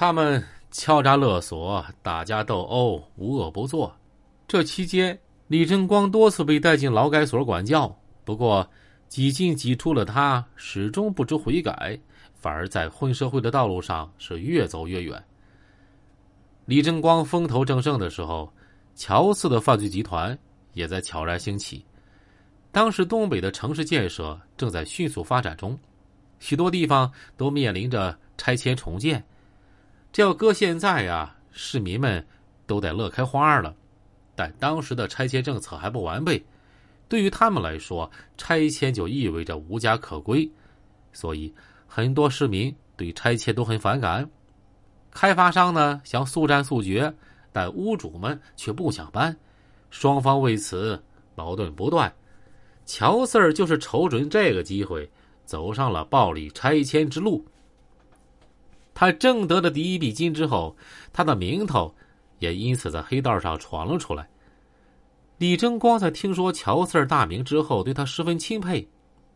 他们敲诈勒索、打架斗殴，无恶不作。这期间，李正光多次被带进劳改所管教。不过，几进几出的他始终不知悔改，反而在混社会的道路上是越走越远。李正光风头正盛的时候，乔四的犯罪集团也在悄然兴起。当时，东北的城市建设正在迅速发展中，许多地方都面临着拆迁重建。这要搁现在呀，市民们都得乐开花了。但当时的拆迁政策还不完备，对于他们来说，拆迁就意味着无家可归，所以很多市民对拆迁都很反感。开发商呢想速战速决，但屋主们却不想搬，双方为此矛盾不断。乔四儿就是瞅准这个机会，走上了暴力拆迁之路。他挣得了第一笔金之后，他的名头。也因此在黑道上闯了出来。李争光在听说乔四大名之后，对他十分钦佩，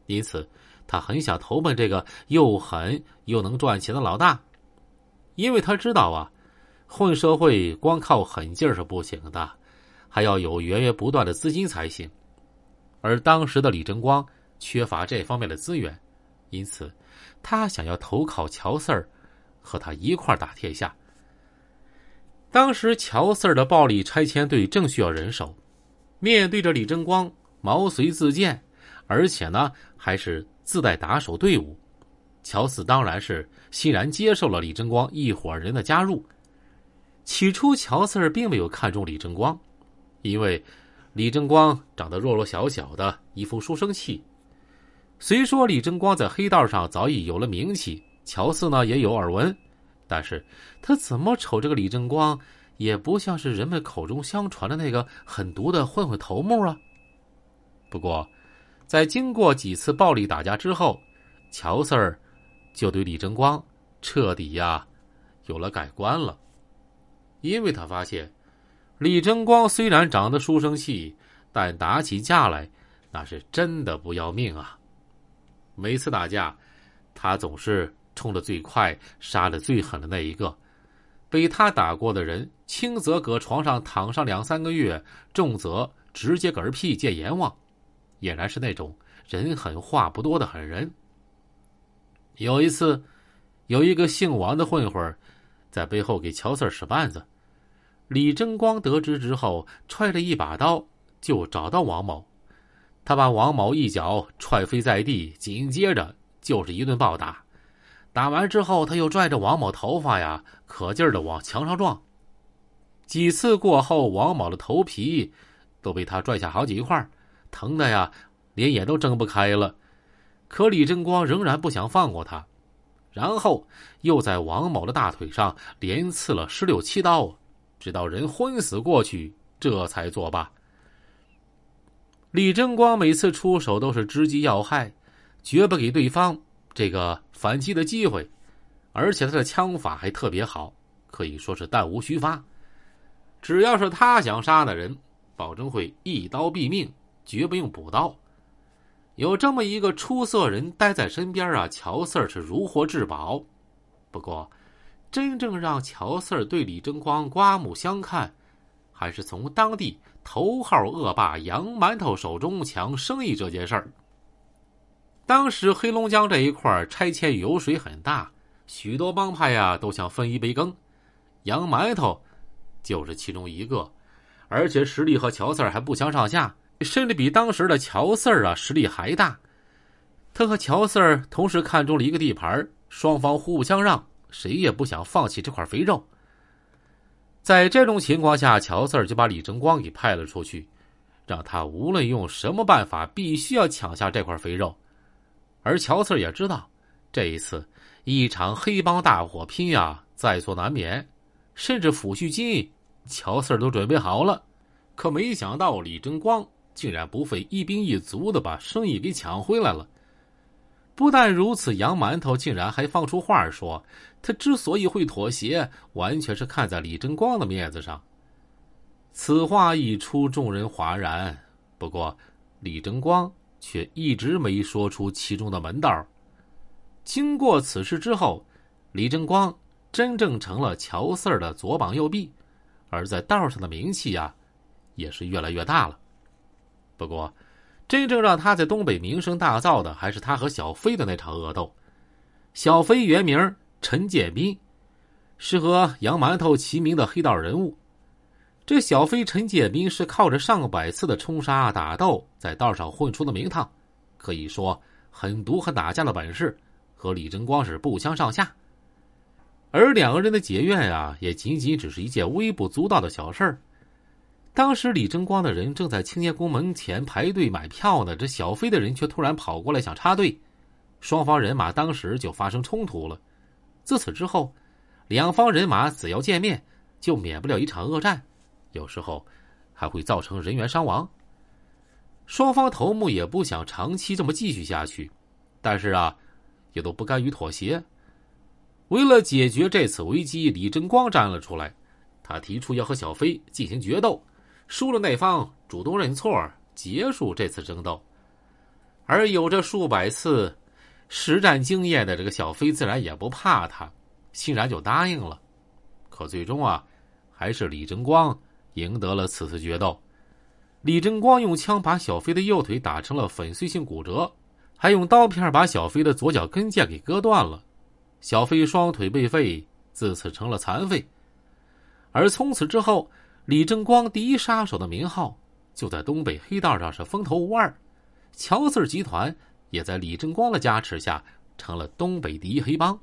因此他很想投奔这个又狠又能赚钱的老大，因为他知道啊，混社会光靠狠劲是不行的，还要有源源不断的资金才行。而当时的李争光缺乏这方面的资源，因此他想要投靠乔四儿，和他一块打天下。当时乔四儿的暴力拆迁队正需要人手，面对着李争光毛遂自荐，而且呢还是自带打手队伍，乔四当然是欣然接受了李争光一伙人的加入。起初，乔四儿并没有看中李争光，因为李争光长得弱弱小小的，一副书生气。虽说李争光在黑道上早已有了名气，乔四呢也有耳闻。但是，他怎么瞅这个李正光，也不像是人们口中相传的那个狠毒的混混头目啊。不过，在经过几次暴力打架之后，乔四儿就对李正光彻底呀有了改观了，因为他发现李正光虽然长得书生气，但打起架来那是真的不要命啊。每次打架，他总是。冲的最快、杀的最狠的那一个，被他打过的人，轻则搁床上躺上两三个月，重则直接嗝屁见阎王，俨然是那种人狠话不多的狠人。有一次，有一个姓王的混混在背后给乔四使绊子，李争光得知之后，揣着一把刀就找到王某，他把王某一脚踹飞在地，紧接着就是一顿暴打。打完之后，他又拽着王某头发呀，可劲儿的往墙上撞。几次过后，王某的头皮都被他拽下好几块，疼的呀，连眼都睁不开了。可李正光仍然不想放过他，然后又在王某的大腿上连刺了十六七刀，直到人昏死过去，这才作罢。李正光每次出手都是直击要害，绝不给对方。这个反击的机会，而且他的枪法还特别好，可以说是弹无虚发。只要是他想杀的人，保证会一刀毙命，绝不用补刀。有这么一个出色人待在身边啊，乔四儿是如获至宝。不过，真正让乔四儿对李争光刮目相看，还是从当地头号恶霸杨馒头手中抢生意这件事儿。当时黑龙江这一块拆迁油水很大，许多帮派呀都想分一杯羹，杨馒头就是其中一个，而且实力和乔四儿还不相上下，甚至比当时的乔四儿啊实力还大。他和乔四儿同时看中了一个地盘，双方互不相让，谁也不想放弃这块肥肉。在这种情况下，乔四儿就把李争光给派了出去，让他无论用什么办法，必须要抢下这块肥肉。而乔四也知道，这一次一场黑帮大火拼呀，在所难免，甚至抚恤金，乔四都准备好了。可没想到李争光竟然不费一兵一卒的把生意给抢回来了。不但如此，杨馒头竟然还放出话说，他之所以会妥协，完全是看在李争光的面子上。此话一出，众人哗然。不过，李争光。却一直没说出其中的门道。经过此事之后，李正光真正成了乔四儿的左膀右臂，而在道上的名气呀，也是越来越大了。不过，真正让他在东北名声大噪的，还是他和小飞的那场恶斗。小飞原名陈建斌，是和杨馒头齐名的黑道人物。这小飞陈建斌是靠着上百次的冲杀打斗，在道上混出的名堂，可以说狠毒和打架的本事和李争光是不相上下。而两个人的结怨啊，也仅仅只是一件微不足道的小事儿。当时李争光的人正在青年宫门前排队买票呢，这小飞的人却突然跑过来想插队，双方人马当时就发生冲突了。自此之后，两方人马只要见面，就免不了一场恶战。有时候还会造成人员伤亡。双方头目也不想长期这么继续下去，但是啊，也都不甘于妥协。为了解决这次危机，李争光站了出来，他提出要和小飞进行决斗，输了那方主动认错，结束这次争斗。而有着数百次实战经验的这个小飞自然也不怕他，欣然就答应了。可最终啊，还是李争光。赢得了此次决斗，李正光用枪把小飞的右腿打成了粉碎性骨折，还用刀片把小飞的左脚跟腱给割断了。小飞双腿被废，自此成了残废。而从此之后，李正光第一杀手的名号就在东北黑道上是风头无二。乔四集团也在李正光的加持下成了东北第一黑帮。